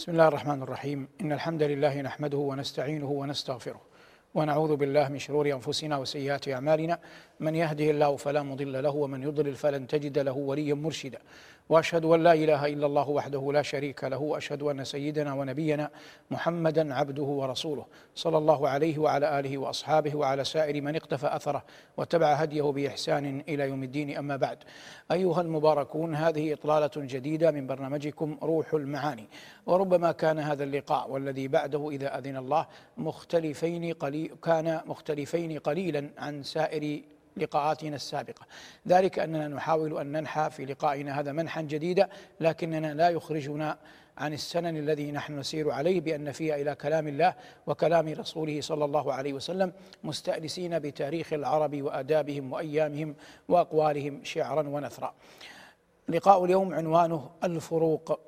بسم الله الرحمن الرحيم. إن الحمد لله نحمده ونستعينه ونستغفره ونعوذ بالله من شرور أنفسنا وسيئات أعمالنا. من يهده الله فلا مضل له ومن يضلل فلن تجد له وليا مرشدا. وأشهد أن لا إله إلا الله وحده لا شريك له وأشهد أن سيدنا ونبينا محمدا عبده ورسوله. صلى الله عليه وعلى آله وأصحابه وعلى سائر من اقتفى أثره واتبع هديه بإحسان إلى يوم الدين. أما بعد أيها المباركون هذه إطلالة جديدة من برنامجكم روح المعاني وربما كان هذا اللقاء والذي بعده إذا أذن الله مختلفين قليل كان مختلفين قليلا عن سائر لقاءاتنا السابقة. ذلك أننا نحاول أن ننحى في لقائنا هذا منحا جديدا لكننا لا يخرجنا عن السنن الذي نحن نسير عليه بأن نفي إلى كلام الله وكلام رسوله صلى الله عليه وسلم مستأنسين بتاريخ العرب وأدابهم وأيامهم وأقوالهم شعرا ونثرا. لقاء اليوم عنوانه الفروق.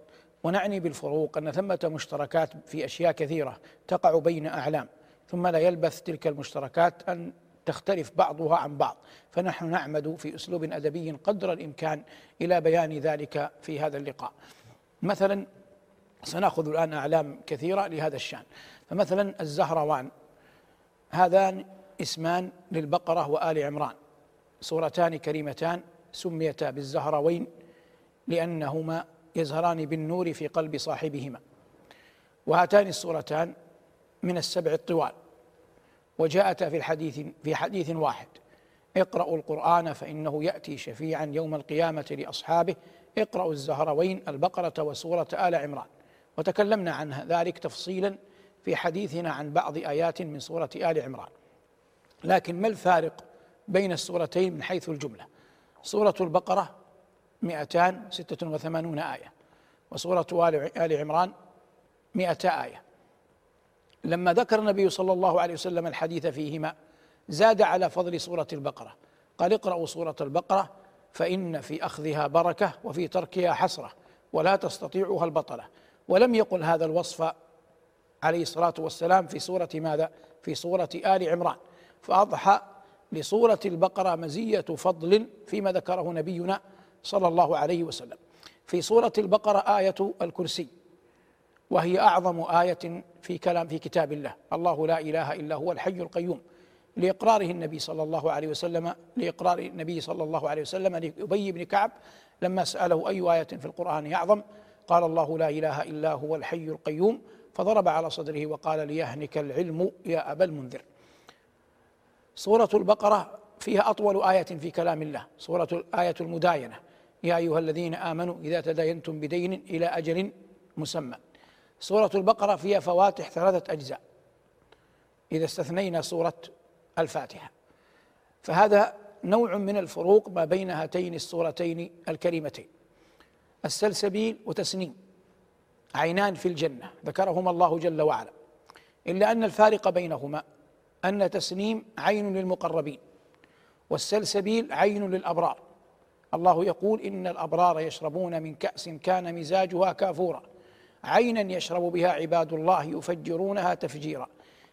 ونعني بالفروق أن ثمة مشتركات في أشياء كثيرة تقع بين أعلام ثم لا يلبث تلك المشتركات أن تختلف بعضها عن بعض. فنحن نعمد في أسلوب أدبي قدر الإمكان إلى بيان ذلك في هذا اللقاء. مثلا سنأخذ الآن أعلام كثيرة لهذا الشأن. فمثلا الزهروان هذان اسمان للبقرة وآل عمران. سورتان كريمتان سميتا بالزهروين لأنهما يزهران بالنور في قلب صاحبهما. وهاتان السورتان من السبع الطوال. وجاءتا في الحديث في حديث واحد. اقرأوا القرآن فإنه يأتي شفيعا يوم القيامة لأصحابه. اقرأوا الزهروين البقرة وسورة آل عمران. وتكلمنا عن ذلك تفصيلا في حديثنا عن بعض آيات من سورة آل عمران. لكن ما الفارق بين السورتين من حيث الجملة؟ سورة البقرة 286 آية وسورة آل عمران 100 آية. لما ذكر النبي صلى الله عليه وسلم الحديث فيهما زاد على فضل سورة البقرة. قال اقرأوا سورة البقرة فإن في أخذها بركة وفي تركها حسرة ولا تستطيعها البطلة. ولم يقل هذا الوصف عليه الصلاة والسلام في سورة ماذا؟ في سورة آل عمران. فأضحى لسورة البقرة مزية فضل فيما ذكره نبينا صلى الله عليه وسلم. في سورة البقرة آية الكرسي. وهي أعظم آية في كلام في كتاب الله. الله لا إله إلا هو الحي القيوم. لإقراره النبي صلى الله عليه وسلم لإقرار النبي صلى الله عليه وسلم لأبي بن كعب لما سأله أي آية في القرآن أعظم قال الله لا إله إلا هو الحي القيوم. فضرب على صدره وقال ليهنك العلم يا أبا المنذر. سورة البقرة فيها أطول آية في كلام الله. سورة آية المداينة. يا أيها الذين آمنوا إذا تداينتم بدين إلى أجل مسمى. سورة البقرة فيها فواتح ثلاثة أجزاء. إذا استثنينا سورة الفاتحة. فهذا نوع من الفروق ما بين هاتين السورتين الكريمتين. السلسبيل وتسنيم عينان في الجنة ذكرهما الله جل وعلا. إلا أن الفارق بينهما أن تسنيم عين للمقربين والسلسبيل عين للأبرار. الله يقول إن الأبرار يشربون من كأس كان مزاجها كافورا. عينا يشرب بها عباد الله يفجرونها تفجيرا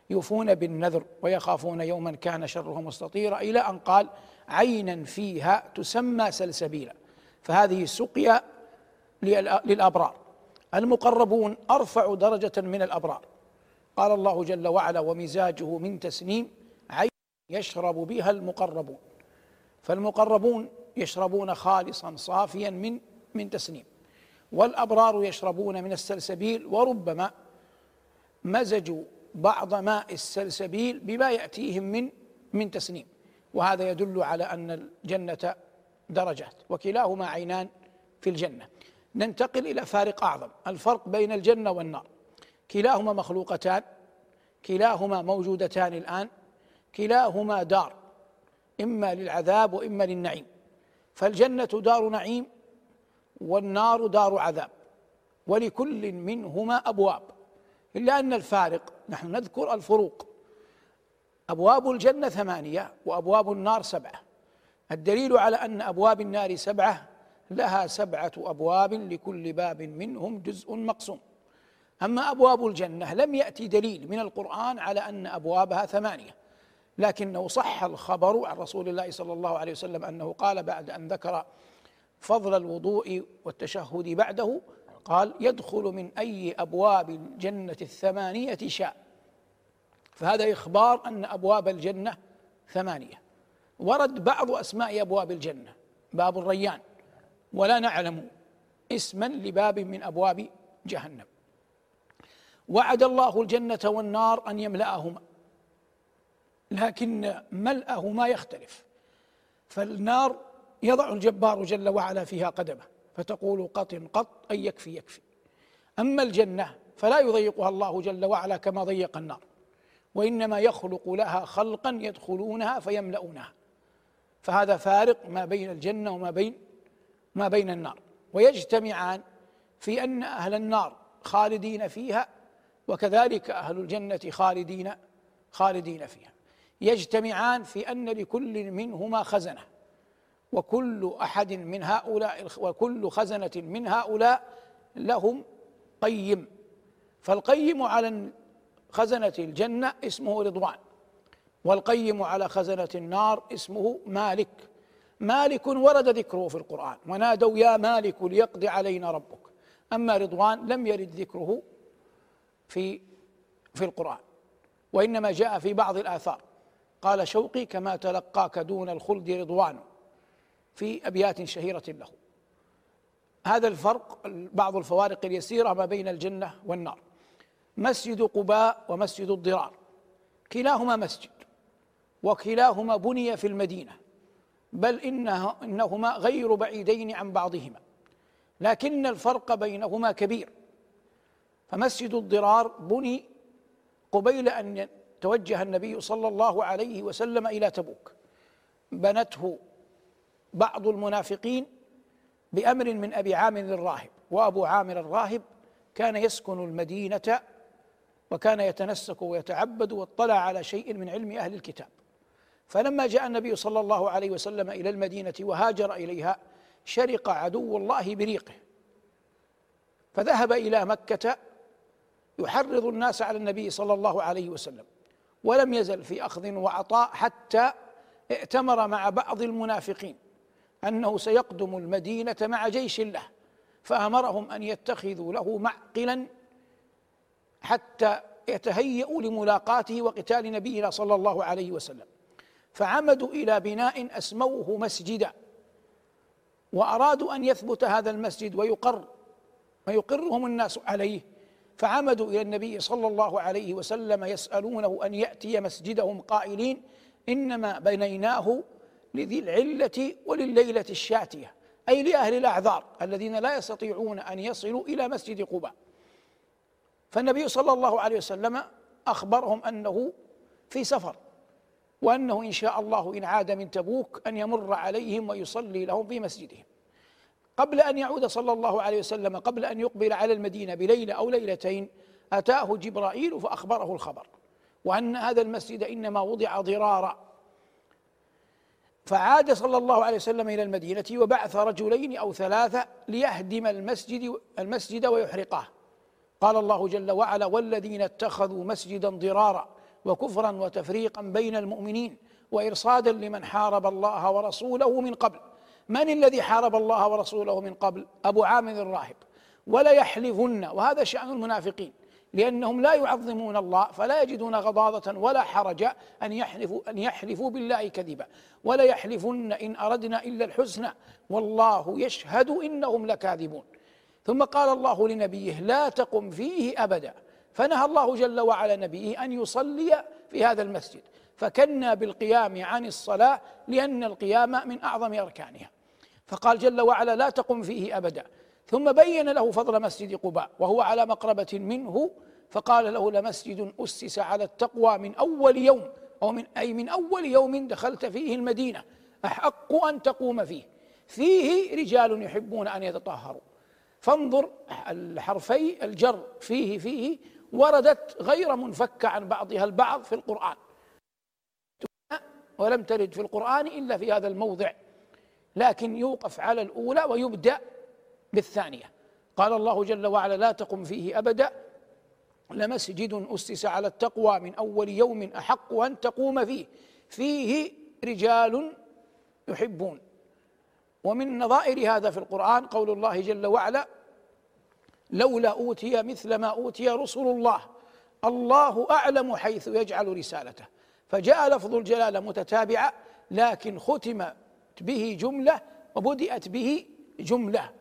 يوفون بالنذر ويخافون يوما كان شره مستطيرا إلى أن قال عينا فيها تسمى سلسبيلا. فهذه سقيا للأبرار. المقربون أرفع درجة من الأبرار. قال الله جل وعلا ومزاجه من تسنيم عين يشرب بها المقربون فالمقربون يشربون خالصا صافيا من من تسنيم. والأبرار يشربون من السلسبيل وربما مزجوا بعض ماء السلسبيل بما يأتيهم من من تسنيم. وهذا يدل على أن الجنة درجات وكلاهما عينان في الجنة. ننتقل إلى فارق أعظم الفرق بين الجنة والنار. كلاهما مخلوقتان كلاهما موجودتان الآن كلاهما دار إما للعذاب وإما للنعيم. فالجنة دار نعيم والنار دار عذاب. ولكل منهما أبواب. إلا أن الفارق نحن نذكر الفروق. أبواب الجنة ثمانية وأبواب النار سبعة. الدليل على أن أبواب النار سبعة لها سبعة أبواب لكل باب منهم جزء مقسوم. أما أبواب الجنة لم يأتي دليل من القرآن على أن أبوابها ثمانية. لكنه صح الخبر عن رسول الله صلى الله عليه وسلم أنه قال بعد أن ذكر فضل الوضوء والتشهد بعده. قال يدخل من أي أبواب الجنة الثمانية شاء. فهذا إخبار أن أبواب الجنة ثمانية. ورد بعض أسماء أبواب الجنة باب الريان. ولا نعلم اسما لباب من أبواب جهنم. وعد الله الجنة والنار أن يملأهما لكن ملأهما يختلف. فالنار يضع الجبار جل وعلا فيها قدمه فتقول قط قط أي يكفي يكفي. أما الجنة فلا يضيقها الله جل وعلا كما ضيق النار وإنما يخلق لها خلقا يدخلونها فيملؤونها. فهذا فارق ما بين الجنة وما بين ما بين النار. ويجتمعان في أن أهل النار خالدين فيها وكذلك أهل الجنة خالدين خالدين فيها. يجتمعان في أن لكل منهما خزنة. وكل أحد من هؤلاء وكل خزنة من هؤلاء لهم قيم. فالقيم على خزنة الجنة اسمه رضوان والقيم على خزنة النار اسمه مالك. مالك ورد ذكره في القرآن ونادوا يا مالك ليقضي علينا ربك. أما رضوان لم يرد ذكره في في القرآن وإنما جاء في بعض الآثار. قال شوقي كما تلقاك دون الخلد رضوان. في أبيات شهيرة له. هذا الفرق بعض الفوارق اليسيرة ما بين الجنة والنار. مسجد قباء ومسجد الضرار. كلاهما مسجد وكلاهما بني في المدينة بل إنه إنهما غير بعيدين عن بعضهما. لكن الفرق بينهما كبير. فمسجد الضرار بني قبيل أن توجه النبي صلى الله عليه وسلم إلى تبوك. بنته بعض المنافقين بأمر من أبي عامر الراهب وأبو عامر الراهب كان يسكن المدينة وكان يتنسك ويتعبد واطلع على شيء من علم أهل الكتاب. فلما جاء النبي صلى الله عليه وسلم إلى المدينة وهاجر إليها شرق عدو الله بريقه. فذهب إلى مكة يحرض الناس على النبي صلى الله عليه وسلم ولم يزل في أخذ وعطاء حتى ائتمر مع بعض المنافقين. أنه سيقدم المدينة مع جيش له فأمرهم أن يتخذوا له معقلا حتى يتهيأوا لملاقاته وقتال نبينا صلى الله عليه وسلم. فعمدوا إلى بناء أسموه مسجدا وأرادوا أن يثبت هذا المسجد ويقر ويقرهم الناس عليه. فعمدوا إلى النبي صلى الله عليه وسلم يسألونه أن يأتي مسجدهم قائلين إنما بنيناه لذي العلة ولليلة الشاتية أي لأهل الأعذار الذين لا يستطيعون أن يصلوا إلى مسجد قباء. فالنبي صلى الله عليه وسلم أخبرهم أنه في سفر وأنه إن شاء الله إن عاد من تبوك أن يمر عليهم ويصلي لهم في مسجدهم. قبل أن يعود صلى الله عليه وسلم قبل أن يقبل على المدينة بليلة أو ليلتين أتاه جبرائيل فأخبره الخبر وأن هذا المسجد إنما وضع ضرارا فعاد صلى الله عليه وسلم إلى المدينة وبعث رجلين أو ثلاثة ليهدم المسجد المسجد ويحرقه قال الله جل وعلا والذين اتخذوا مسجدا ضرارا وكفرا وتفريقا بين المؤمنين وإرصادا لمن حارب الله ورسوله من قبل. من الذي حارب الله ورسوله من قبل؟ أبو عامر الراهب. ولا يحلفن. وهذا شأن المنافقين. لأنهم لا يعظمون الله فلا يجدون غضاضة ولا حرج أن يحلفوا أن يحلفوا بالله كذبا. ولا يحلفن إن أردنا إلا الحسنى. والله يشهد إنهم لكاذبون. ثم قال الله لنبيه لا تقم فيه أبدا. فنهى الله جل وعلا نبيه أن يصلي في هذا المسجد. فكنا بالقيام عن الصلاة لأن القيام من أعظم أركانها. فقال جل وعلا لا تقم فيه أبدا. ثم بين له فضل مسجد قباء وهو على مقربة منه فقال له لمسجد أسس على التقوى من أول يوم أو من أي من أول يوم دخلت فيه المدينة أحق أن تقوم فيه. فيه رجال يحبون أن يتطهروا. فانظر الحرفي الجر فيه فيه وردت غير منفكة عن بعضها البعض في القرآن. ولم ترد في القرآن إلا في هذا الموضع لكن يوقف على الأولى ويبدأ بالثانية. قال الله جل وعلا لا تقم فيه أبدا. لمسجد أسس على التقوى من أول يوم أحق أن تقوم فيه. فيه رجال يحبون. ومن نظائر هذا في القرآن قول الله جل وعلا لولا أوتي مثل ما أوتي رسل الله. الله أعلم حيث يجعل رسالته. فجاء لفظ الجلالة متتابعة لكن ختمت به جملة وبدأت به جملة.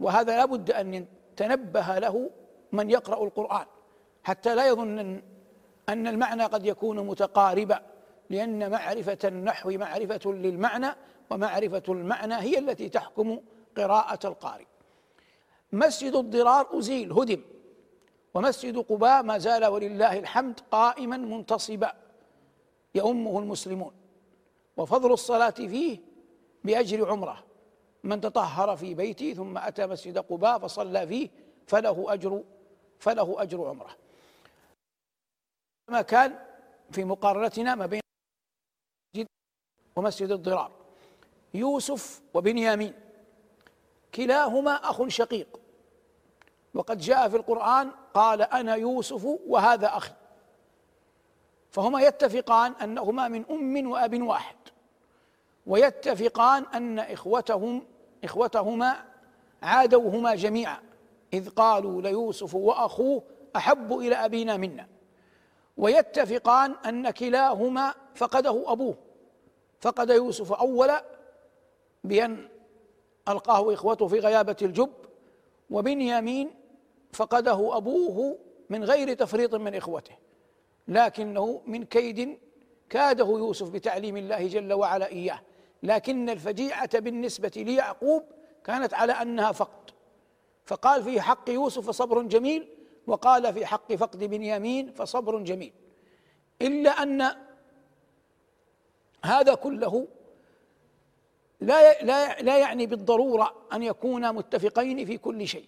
وهذا لابد أن يتنبه له من يقرأ القرآن حتى لا يظن أن المعنى قد يكون متقاربا لأن معرفة النحو معرفة للمعنى ومعرفة المعنى هي التي تحكم قراءة القارئ. مسجد الضرار أزيل هدم. ومسجد قباء ما زال ولله الحمد قائما منتصبا يؤمه المسلمون. وفضل الصلاة فيه بأجر عمرة. من تطهر في بيته ثم أتى مسجد قباء فصلى فيه فله أجر فله أجر عمرة. ما كان في مقارنتنا ما بين مسجد ومسجد الضرار. يوسف وبنيامين. كلاهما أخ شقيق. وقد جاء في القرآن قال أنا يوسف وهذا أخي. فهما يتفقان أنهما من أم وأب واحد. ويتفقان أن إخوتهم إخوتهما عادوهما جميعا. إذ قالوا ليوسف وأخوه أحب إلى أبينا منا. ويتفقان أن كلاهما فقده أبوه. فقد يوسف أولا بأن ألقاه إخوته في غيابة الجب وبنيامين فقده أبوه من غير تفريط من إخوته. لكنه من كيد كاده يوسف بتعليم الله جل وعلا إياه. لكن الفجيعة بالنسبة ليعقوب كانت على أنها فقد. فقال في حق يوسف صبر جميل وقال في حق فقد بنيامين فصبر جميل. إلا أن هذا كله لا لا لا يعني بالضرورة أن يكونا متفقين في كل شيء.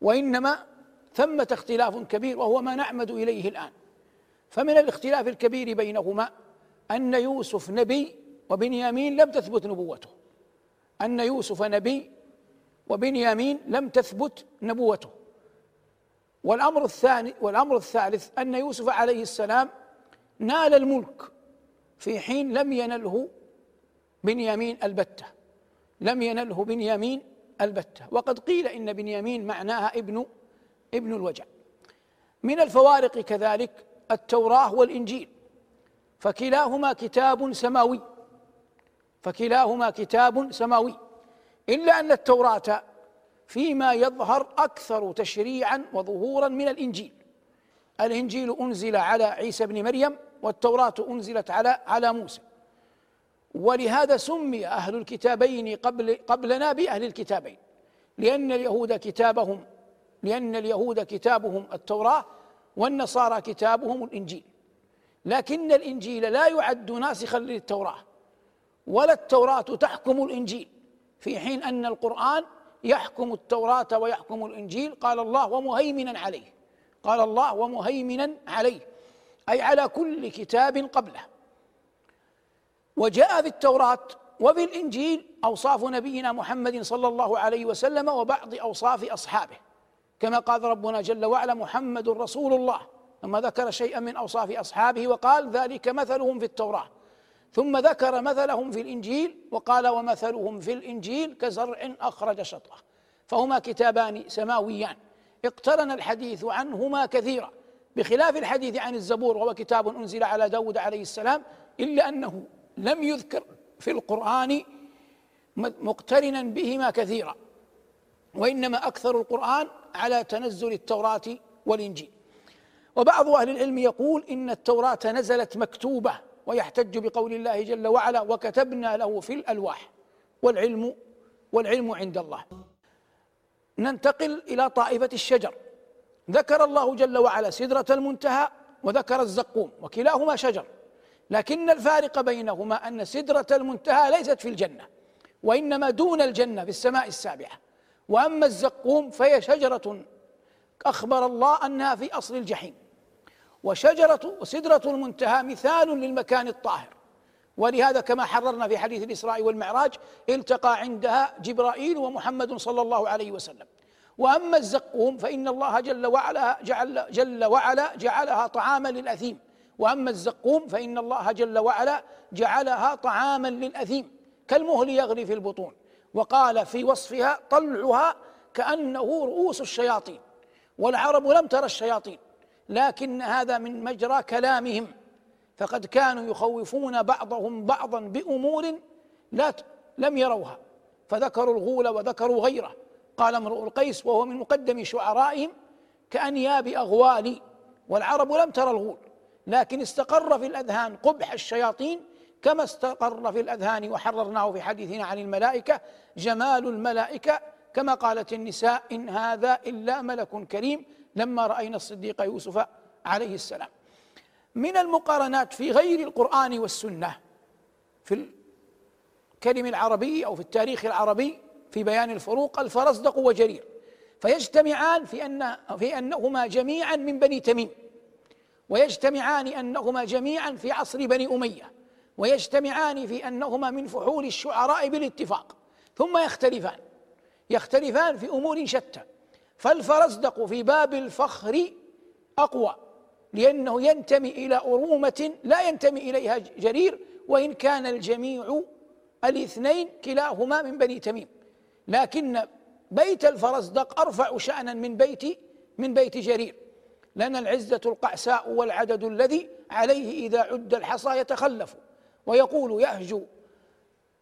وإنما ثمة اختلاف كبير وهو ما نعمد إليه الآن. فمن الاختلاف الكبير بينهما أن يوسف نبي وبنيامين لم تثبت نبوته. أن يوسف نبي وبنيامين لم تثبت نبوته. والأمر الثاني والأمر الثالث أن يوسف عليه السلام نال الملك في حين لم ينله بنيامين البتة. لم ينله بنيامين البتة. وقد قيل إن بنيامين معناها ابن ابن الوجع. من الفوارق كذلك التوراة والإنجيل. فكلاهما كتاب سماوي. فكلاهما كتاب سماوي. إلا أن التوراة فيما يظهر أكثر تشريعا وظهورا من الإنجيل. الإنجيل أنزل على عيسى بن مريم والتوراة أنزلت على على موسى. ولهذا سمي أهل الكتابين قبل قبلنا بأهل الكتابين. لأن اليهود كتابهم لأن اليهود كتابهم التوراة والنصارى كتابهم الإنجيل. لكن الإنجيل لا يعد ناسخا للتوراة. ولا التوراة تحكم الإنجيل. في حين أن القرآن يحكم التوراة ويحكم الإنجيل قال الله ومهيمنا عليه. قال الله ومهيمنا عليه. أي على كل كتاب قبله. وجاء في التوراة وفي الإنجيل أوصاف نبينا محمد صلى الله عليه وسلم وبعض أوصاف أصحابه. كما قال ربنا جل وعلا محمد رسول الله. ثم ذكر شيئا من أوصاف أصحابه وقال ذلك مثلهم في التوراة. ثم ذكر مثلهم في الإنجيل وقال ومثلهم في الإنجيل كزرع أخرج شطره فهما كتابان سماويان. اقترن الحديث عنهما كثيرا. بخلاف الحديث عن الزبور وهو كتاب أنزل على داود عليه السلام إلا أنه لم يذكر في القرآن مقترنا بهما كثيرا. وإنما أكثر القرآن على تنزل التوراة والإنجيل. وبعض أهل العلم يقول إن التوراة نزلت مكتوبة ويحتج بقول الله جل وعلا وكتبنا له في الألواح. والعلم والعلم عند الله. ننتقل إلى طائفة الشجر. ذكر الله جل وعلا سدرة المنتهى وذكر الزقوم وكلاهما شجر. لكن الفارق بينهما أن سدرة المنتهى ليست في الجنة وإنما دون الجنة في السماء السابعة. وأما الزقوم فهي شجرة أخبر الله أنها في أصل الجحيم. وشجرة وسدرة المنتهى مثال للمكان الطاهر. ولهذا كما حررنا في حديث الإسراء والمعراج التقى عندها جبرائيل ومحمد صلى الله عليه وسلم. وأما الزقوم فإن الله جل وعلا جعل جل وعلا جعلها طعاما للأثيم. وأما الزقوم فإن الله جل وعلا جعلها طعاما للأثيم. كالمهل يغلي في البطون. وقال في وصفها طلعها كأنه رؤوس الشياطين. والعرب لم ترى الشياطين. لكن هذا من مجرى كلامهم. فقد كانوا يخوفون بعضهم بعضا بأمور لا لم يروها. فذكروا الغول وذكروا غيره. قال امرؤ القيس وهو من مقدم شعرائهم كأنياب أغوال والعرب لم ترى الغول لكن استقر في الأذهان قبح الشياطين كما استقر في الأذهان وحررناه في حديثنا عن الملائكة جمال الملائكة كما قالت النساء إن هذا إلا ملك كريم لما رأينا الصديق يوسف عليه السلام. من المقارنات في غير القرآن والسنة في الكلم العربي أو في التاريخ العربي في بيان الفروق الفرزدق وجرير. فيجتمعان في أن في أنهما جميعا من بني تميم. ويجتمعان أنهما جميعا في عصر بني أمية. ويجتمعان في أنهما من فحول الشعراء بالاتفاق. ثم يختلفان. يختلفان في أمور شتى. فالفرزدق في باب الفخر أقوى لأنه ينتمي إلى أرومة لا ينتمي إليها جرير وإن كان الجميع الاثنين كلاهما من بني تميم. لكن بيت الفرزدق أرفع شأنا من بيت من بيت جرير. لنا العزة القعساء والعدد الذي عليه إذا عد الحصى يتخلف ويقول يهجو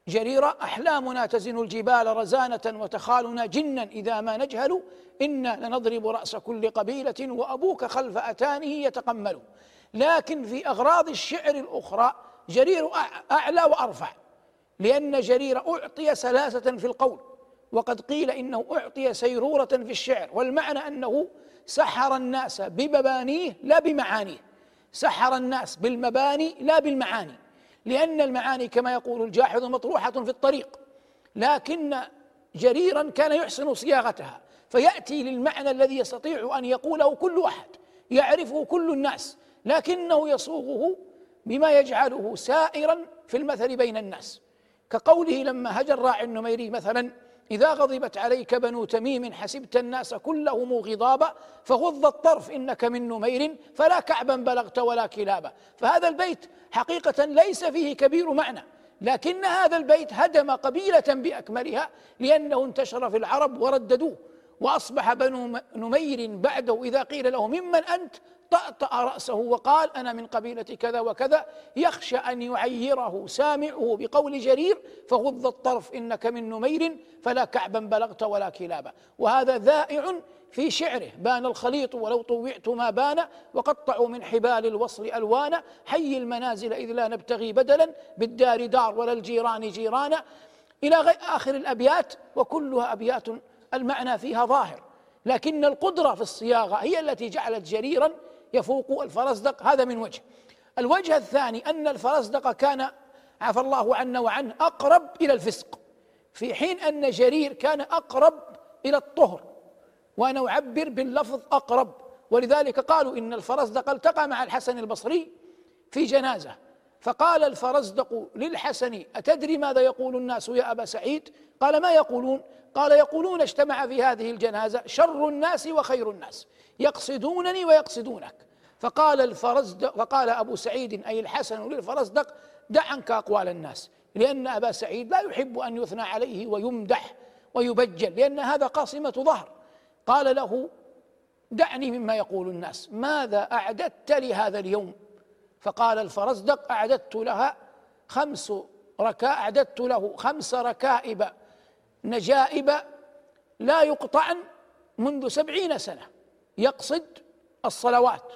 جريرة أحلامنا تزن الجبال رزانة وتخالنا جنا إذا ما نجهل. إنا لنضرب رأس كل قبيلة وأبوك خلف أتانه يتقمل. لكن في أغراض الشعر الأخرى جرير أعلى وأرفع. لأن جرير أعطي سلاسة في القول. وقد قيل إنه أعطي سيرورة في الشعر. والمعنى أنه سحر الناس بمبانيه لا بمعانيه. سحر الناس بالمباني لا بالمعاني. لأن المعاني كما يقول الجاحظ مطروحة في الطريق لكن جريرا كان يحسن صياغتها فيأتي للمعنى الذي يستطيع أن يقوله كل أحد يعرفه كل الناس لكنه يصوغه بما يجعله سائرا في المثل بين الناس. كقوله لما هجر راعي النميري مثلا إذا غضبت عليك بنو تميم حسبت الناس كلهم غضابا فغض الطرف إنك من نمير فلا كعبا بلغت ولا كلابا. فهذا البيت حقيقة ليس فيه كبير معنى لكن هذا البيت هدم قبيلة بأكملها لأنه انتشر في العرب ورددوه. وأصبح بنو نمير بعده إذا قيل له ممن أنت؟ طأطأ رأسه وقال أنا من قبيلة كذا وكذا يخشى أن يعيره سامعه بقول جرير فغض الطرف إنك من نمير فلا كعبا بلغت ولا كلابا. وهذا ذائع في شعره بان الخليط ولو طوعت ما بان وقطعوا من حبال الوصل ألوانا. حي المنازل إذ لا نبتغي بدلا بالدار دار ولا الجيران جيرانا. إلى آخر الأبيات وكلها أبيات المعنى فيها ظاهر لكن القدرة في الصياغة هي التي جعلت جريرا يفوق الفرزدق. هذا من وجه. الوجه الثاني أن الفرزدق كان عفى الله عنا وعنه أقرب إلى الفسق في حين أن جرير كان أقرب إلى الطهر. وأنا أعبر باللفظ أقرب. ولذلك قالوا إن الفرزدق التقى مع الحسن البصري في جنازة. فقال الفرزدق للحسن أتدري ماذا يقول الناس يا أبا سعيد؟ قال ما يقولون؟ قال يقولون اجتمع في هذه الجنازة شر الناس وخير الناس. يقصدونني ويقصدونك. فقال الفرزدق فقال أبو سعيد أي الحسن للفرزدق دع عنك أقوال الناس لأن أبا سعيد لا يحب أن يثنى عليه ويمدح ويبجل لأن هذا قاصمة ظهر. قال له دعني مما يقول الناس ماذا أعددت لهذا اليوم؟ فقال الفرزدق أعددت لها خمس ركا أعددت له خمس ركائب نجائب لا يقطعن منذ سبعين سنة يقصد الصلوات.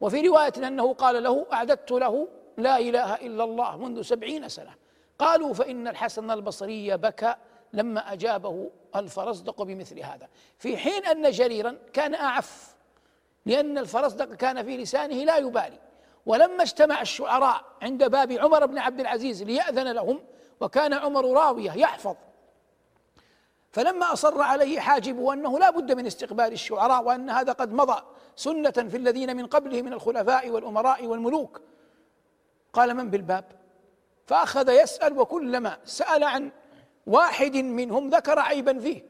وفي رواية أنه قال له أعددت له لا إله إلا الله منذ سبعين سنة. قالوا فإن الحسن البصري بكى لما أجابه الفرزدق بمثل هذا. في حين أن جريرا كان أعف لأن الفرزدق كان في لسانه لا يبالي. ولما اجتمع الشعراء عند باب عمر بن عبد العزيز ليأذن لهم وكان عمر راوية يحفظ فلما أصر عليه حاجبه أنه لا بد من استقبال الشعراء وأن هذا قد مضى سنة في الذين من قبله من الخلفاء والأمراء والملوك. قال من بالباب؟ فأخذ يسأل وكلما سأل عن واحد منهم ذكر عيبا فيه.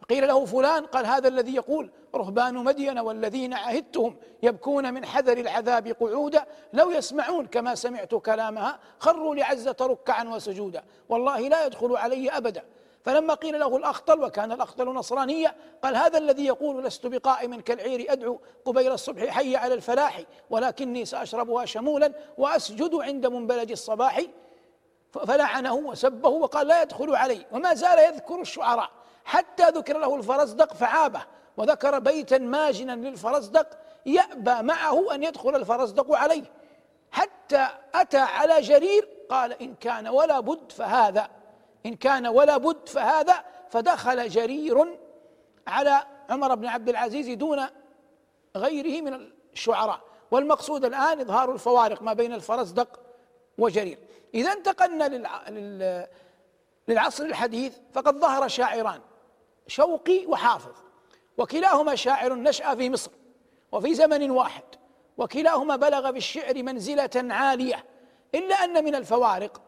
فقيل له فلان؟ قال هذا الذي يقول رهبان مدين والذين عهدتهم يبكون من حذر العذاب قعودا. لو يسمعون كما سمعت كلامها خروا لعزة ركعا وسجودا. والله لا يدخل علي أبدا. فلما قيل له الأخطل وكان الأخطل نصرانيا قال هذا الذي يقول لست بقائم كالعير أدعو قبيل الصبح حي على الفلاح ولكني سأشربها شمولا وأسجد عند منبلج الصباح فلعنه وسبه وقال لا يدخل علي وما زال يذكر الشعراء. حتى ذكر له الفرزدق فعابه وذكر بيتا ماجنا للفرزدق يأبى معه أن يدخل الفرزدق عليه. حتى أتى على جرير قال إن كان ولا بد فهذا. إن كان ولا بد فهذا فدخل جرير على عمر بن عبد العزيز دون غيره من الشعراء. والمقصود الآن إظهار الفوارق ما بين الفرزدق وجرير. إذا انتقلنا للعصر الحديث فقد ظهر شاعران شوقي وحافظ وكلاهما شاعر نشأ في مصر وفي زمن واحد وكلاهما بلغ بالشعر منزلة عالية إلا أن من الفوارق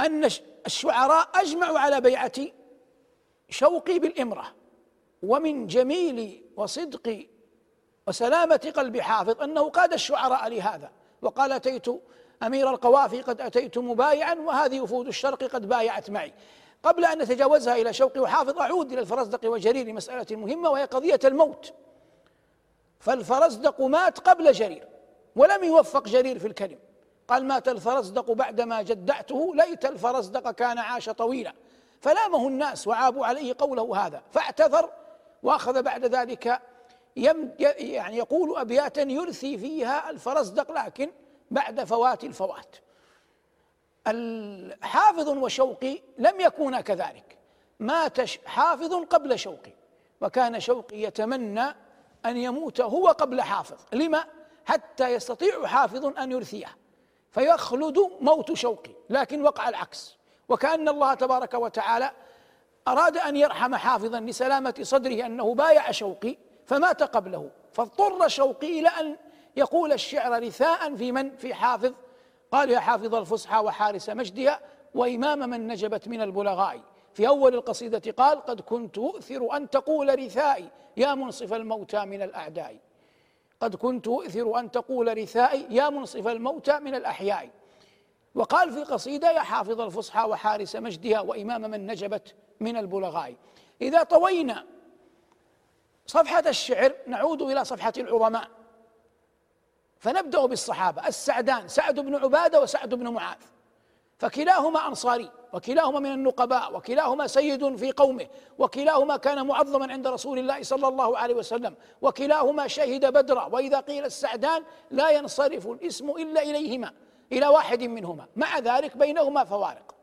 أن الشعراء أجمعوا على بيعة شوقي بالإمرة ومن جميل وصدق وسلامة قلب حافظ أنه قاد الشعراء لهذا. وقال أتيت أمير القوافي قد أتيت مبايعا وهذه وفود الشرق قد بايعت معي. قبل أن نتجاوزها إلى شوقي وحافظ أعود إلى الفرزدق وجرير لمسألة مهمة وهي قضية الموت. فالفرزدق مات قبل جرير ولم يوفق جرير في الكلم. قال مات الفرزدق بعدما جدعته ليت الفرزدق كان عاش طويلا. فلامه الناس وعابوا عليه قوله هذا. فاعتذر وأخذ بعد ذلك يم يعني يقول ابياتا يرثي فيها الفرزدق لكن بعد فوات الفوات. الحافظ وشوقي لم يكونا كذلك. مات حافظ قبل شوقي وكان شوقي يتمنى أن يموت هو قبل حافظ. لما؟ حتى يستطيع حافظ أن يرثيه. فيخلد موت شوقي لكن وقع العكس. وكأن الله تبارك وتعالى أراد أن يرحم حافظا لسلامة صدره أنه بايع شوقي فمات قبله. فاضطر شوقي إلى أن يقول الشعر رثاء في من؟ في حافظ. قال يا حافظ الفصحى وحارس مجدها وإمام من نجبت من البلغاء. في أول القصيدة قال قد كنت أؤثر أن تقول رثائي يا منصف الموتى من الأعداء. قد كنت أؤثر أن تقول رثائي يا منصف الموتى من الأحياء. وقال في قصيدة يا حافظ الفصحى وحارس مجدها وإمام من نجبت من البلغاء. إذا طوينا صفحة الشعر نعود إلى صفحة العظماء. فنبدأ بالصحابة السعدان سعد بن عبادة وسعد بن معاذ. فكلاهما أنصاري وكلاهما من النقباء وكلاهما سيد في قومه وكلاهما كان معظما عند رسول الله صلى الله عليه وسلم وكلاهما شهد بدرا وإذا قيل السعدان لا ينصرف الاسم إلا إليهما إلى واحد منهما مع ذلك بينهما فوارق.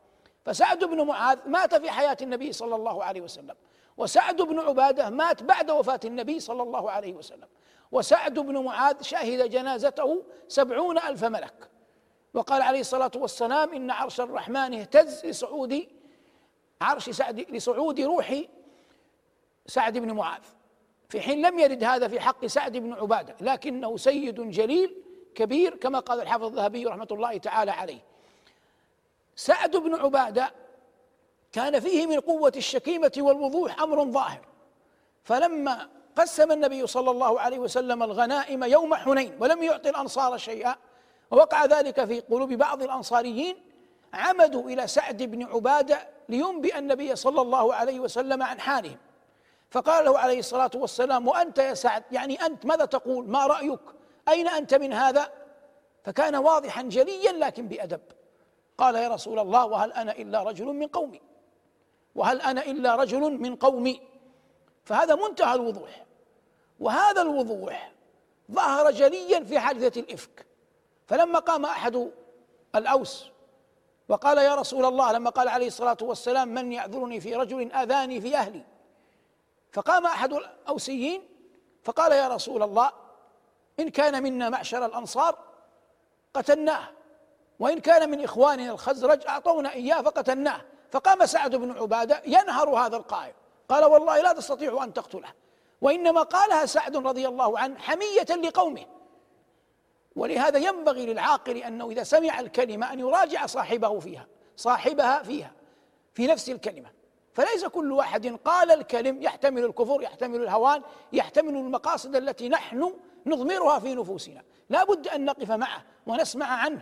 فسعد بن معاذ مات في حياة النبي صلى الله عليه وسلم وسعد بن عبادة مات بعد وفاة النبي صلى الله عليه وسلم وسعد بن معاذ شهد جنازته سبعون ألف ملك. وقال عليه الصلاة والسلام إن عرش الرحمن اهتز لصعود عرش سعد لصعود روح سعد بن معاذ. في حين لم يرد هذا في حق سعد بن عبادة لكنه سيد جليل كبير كما قال الحافظ الذهبي رحمة الله تعالى عليه. سعد بن عبادة كان فيه من قوة الشكيمة والوضوح أمر ظاهر. فلما قسم النبي صلى الله عليه وسلم الغنائم يوم حنين ولم يعطي الأنصار شيئا ووقع ذلك في قلوب بعض الأنصاريين. عمدوا إلى سعد بن عبادة لينبئ النبي صلى الله عليه وسلم عن حالهم. فقال له عليه الصلاة والسلام وأنت يا سعد يعني أنت ماذا تقول؟ ما رأيك؟ أين أنت من هذا؟ فكان واضحا جليا لكن بأدب. قال يا رسول الله وهل أنا إلا رجل من قومي؟ وهل أنا إلا رجل من قومي؟ فهذا منتهى الوضوح. وهذا الوضوح ظهر جليا في حادثة الإفك. فلما قام أحد الأوس وقال يا رسول الله لما قال عليه الصلاة والسلام من يعذرني في رجل آذاني في أهلي؟ فقام أحد الأوسيين فقال يا رسول الله إن كان منا معشر الأنصار قتلناه وإن كان من إخواننا الخزرج أعطونا إياه فقتلناه. فقام سعد بن عبادة ينهر هذا القائل قال والله لا تستطيع أن تقتله وإنما قالها سعد رضي الله عنه حمية لقومه ولهذا ينبغي للعاقل أنه إذا سمع الكلمة أن يراجع صاحبه فيها صاحبها فيها في نفس الكلمة. فليس كل واحد قال الكلم يحتمل الكفر يحتمل الهوان يحتمل المقاصد التي نحن نضمرها في نفوسنا. لا بد أن نقف معه ونسمع عنه.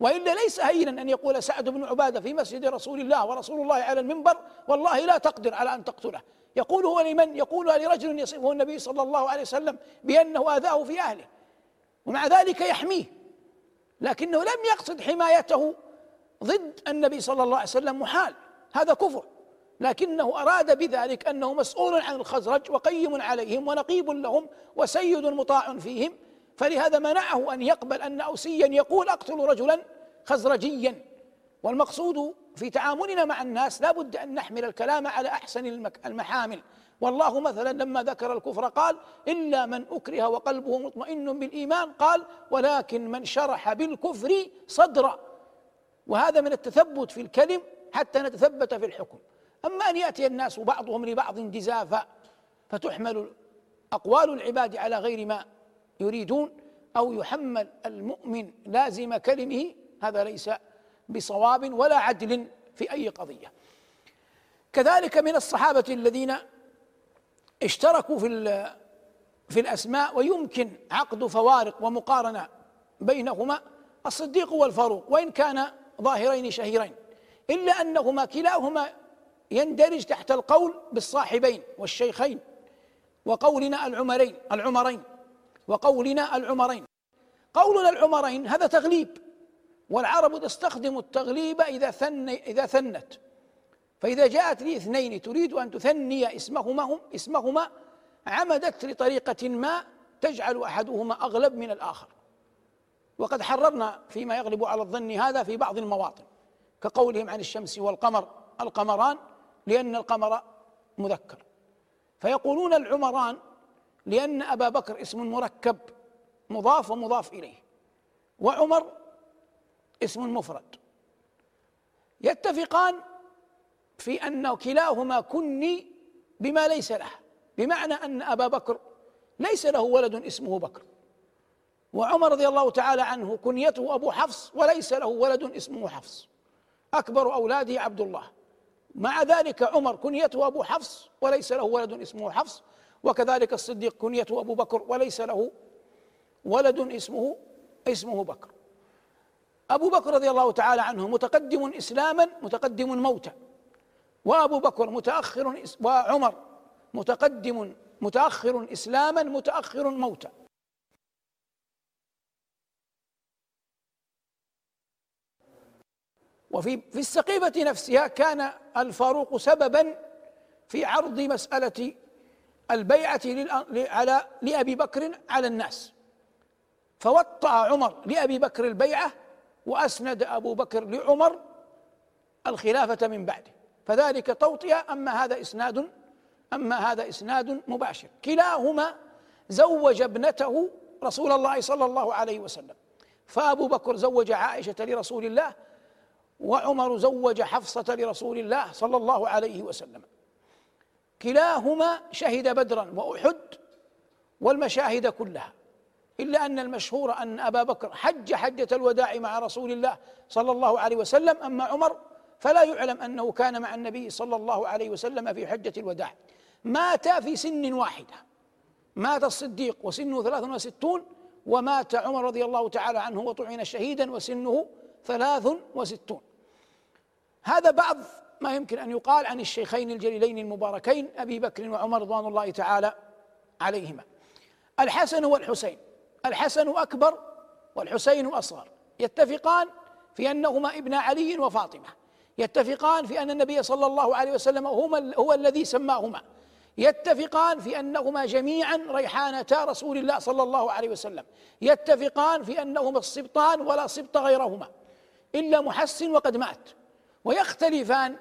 وإلا ليس هينا أن يقول سعد بن عبادة في مسجد رسول الله ورسول الله على المنبر والله لا تقدر على أن تقتله. يقول هو لمن؟ يقول لرجل يصفه النبي صلى الله عليه وسلم بأنه آذاه في أهله. ومع ذلك يحميه. لكنه لم يقصد حمايته ضد النبي صلى الله عليه وسلم محال. هذا كفر. لكنه أراد بذلك أنه مسؤول عن الخزرج وقيم عليهم ونقيب لهم وسيد مطاع فيهم. فلهذا منعه أن يقبل أن أوسيا يقول أقتل رجلا خزرجيا. والمقصود في تعاملنا مع الناس لا بد أن نحمل الكلام على أحسن المحامل. والله مثلا لما ذكر الكفر قال إلا من أكره وقلبه مطمئن بالإيمان قال ولكن من شرح بالكفر صدرا. وهذا من التثبت في الكلم حتى نتثبت في الحكم. أما أن يأتي الناس بعضهم لبعض جزافا فتحمل أقوال العباد على غير ما يريدون أو يحمل المؤمن لازم كلمه هذا ليس بصواب ولا عدل في أي قضية. كذلك من الصحابة الذين اشتركوا في في الأسماء ويمكن عقد فوارق ومقارنة بينهما الصديق والفاروق وإن كان ظاهرين شهيرين. إلا أنهما كلاهما يندرج تحت القول بالصاحبين والشيخين وقولنا العمرين العمرين وقولنا العمرين. قولنا العمرين هذا تغليب والعرب تستخدم التغليب إذا ثن إذا ثنت. فإذا جاءت لي اثنين تريد أن تثني اسمهما هم اسمهما عمدت لطريقة ما تجعل أحدهما أغلب من الآخر. وقد حررنا فيما يغلب على الظن هذا في بعض المواطن كقولهم عن الشمس والقمر القمران لأن القمر مذكر. فيقولون العمران لأن أبا بكر اسم مركب مضاف ومضاف إليه وعمر اسم مفرد. يتفقان في أن كلاهما كني بما ليس له. بمعنى أن أبا بكر ليس له ولد اسمه بكر. وعمر رضي الله تعالى عنه كنيته أبو حفص وليس له ولد اسمه حفص. أكبر أولاده عبد الله. مع ذلك عمر كنيته أبو حفص وليس له ولد اسمه حفص. وكذلك الصديق كنيته أبو بكر وليس له ولد اسمه اسمه بكر. أبو بكر رضي الله تعالى عنه متقدم إسلاما متقدم موتا. وأبو بكر متأخر وعمر متقدم متأخر إسلاما متأخر موتا. وفي في السقيفة نفسها كان الفاروق سببا في عرض مسألة البيعة على لأبي بكر على الناس. فوطأ عمر لأبي بكر البيعة وأسند أبو بكر لعمر الخلافة من بعده. فذلك توطئة أما هذا إسناد أما هذا إسناد مباشر. كلاهما زوج ابنته رسول الله صلى الله عليه وسلم. فأبو بكر زوج عائشة لرسول الله وعمر زوج حفصة لرسول الله صلى الله عليه وسلم. كلاهما شهد بدرا وأحد والمشاهد كلها. إلا أن المشهور أن أبا بكر حج حجة الوداع مع رسول الله صلى الله عليه وسلم أما عمر فلا يعلم أنه كان مع النبي صلى الله عليه وسلم في حجة الوداع. مات في سن واحدة. مات الصديق وسنه ثلاث وستون ومات عمر رضي الله تعالى عنه وطعن شهيدا وسنه ثلاث وستون. هذا بعض ما يمكن أن يقال عن الشيخين الجليلين المباركين أبي بكر وعمر رضوان الله تعالى عليهما. الحسن والحسين. الحسن أكبر والحسين أصغر. يتفقان في أنهما ابن علي وفاطمة. يتفقان في أن النبي صلى الله عليه وسلم هما هو الذي سماهما. يتفقان في أنهما جميعا ريحانتا رسول الله صلى الله عليه وسلم. يتفقان في أنهما السبطان ولا سبط غيرهما إلا محسن وقد مات. ويختلفان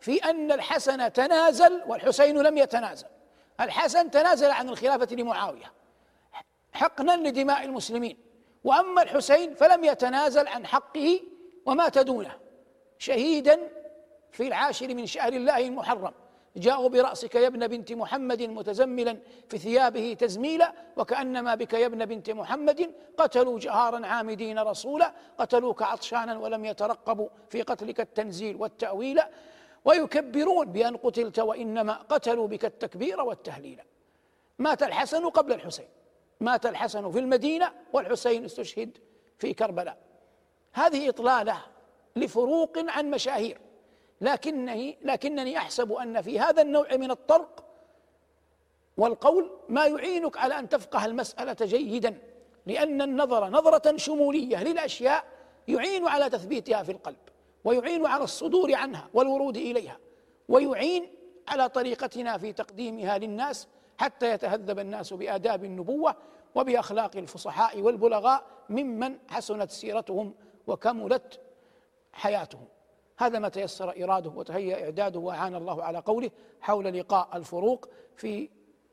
في أن الحسن تنازل والحسين لم يتنازل. الحسن تنازل عن الخلافة لمعاوية حقنا لدماء المسلمين. وأما الحسين فلم يتنازل عن حقه ومات دونه. شهيدا في العاشر من شهر الله المحرم. جاءوا برأسك يا ابن بنت محمد متزملا في ثيابه تزميلا وكأنما بك يا ابن بنت محمد قتلوا جهارا عامدين رسولا قتلوك عطشانا ولم يترقبوا في قتلك التنزيل والتأويل. ويكبرون بأن قتلت وإنما قتلوا بك التكبير والتهليل. مات الحسن قبل الحسين. مات الحسن في المدينة والحسين استشهد في كربلاء. هذه إطلالة لفروق عن مشاهير. لكنني لكنني أحسب أن في هذا النوع من الطرق والقول ما يعينك على أن تفقه المسألة جيدا لأن النظر نظرة شمولية للأشياء يعين على تثبيتها في القلب ويعين على الصدور عنها والورود إليها ويعين على طريقتنا في تقديمها للناس حتى يتهذب الناس بآداب النبوة وبأخلاق الفصحاء والبلغاء ممن حسنت سيرتهم وكملت حياتهم هذا ما تيسر إراده وتهيأ إعداده وأعان الله على قوله حول لقاء الفروق في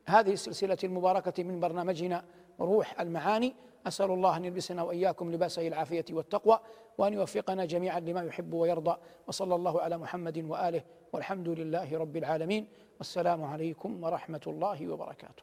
هذه السلسلة المباركة من برنامجنا روح المعاني. أسأل الله أن يلبسنا وإياكم لباسه العافية والتقوى وأن يوفقنا جميعا لما يحب ويرضى. وصلى الله على محمد وآله والحمد لله رب العالمين. والسلام عليكم ورحمة الله وبركاته.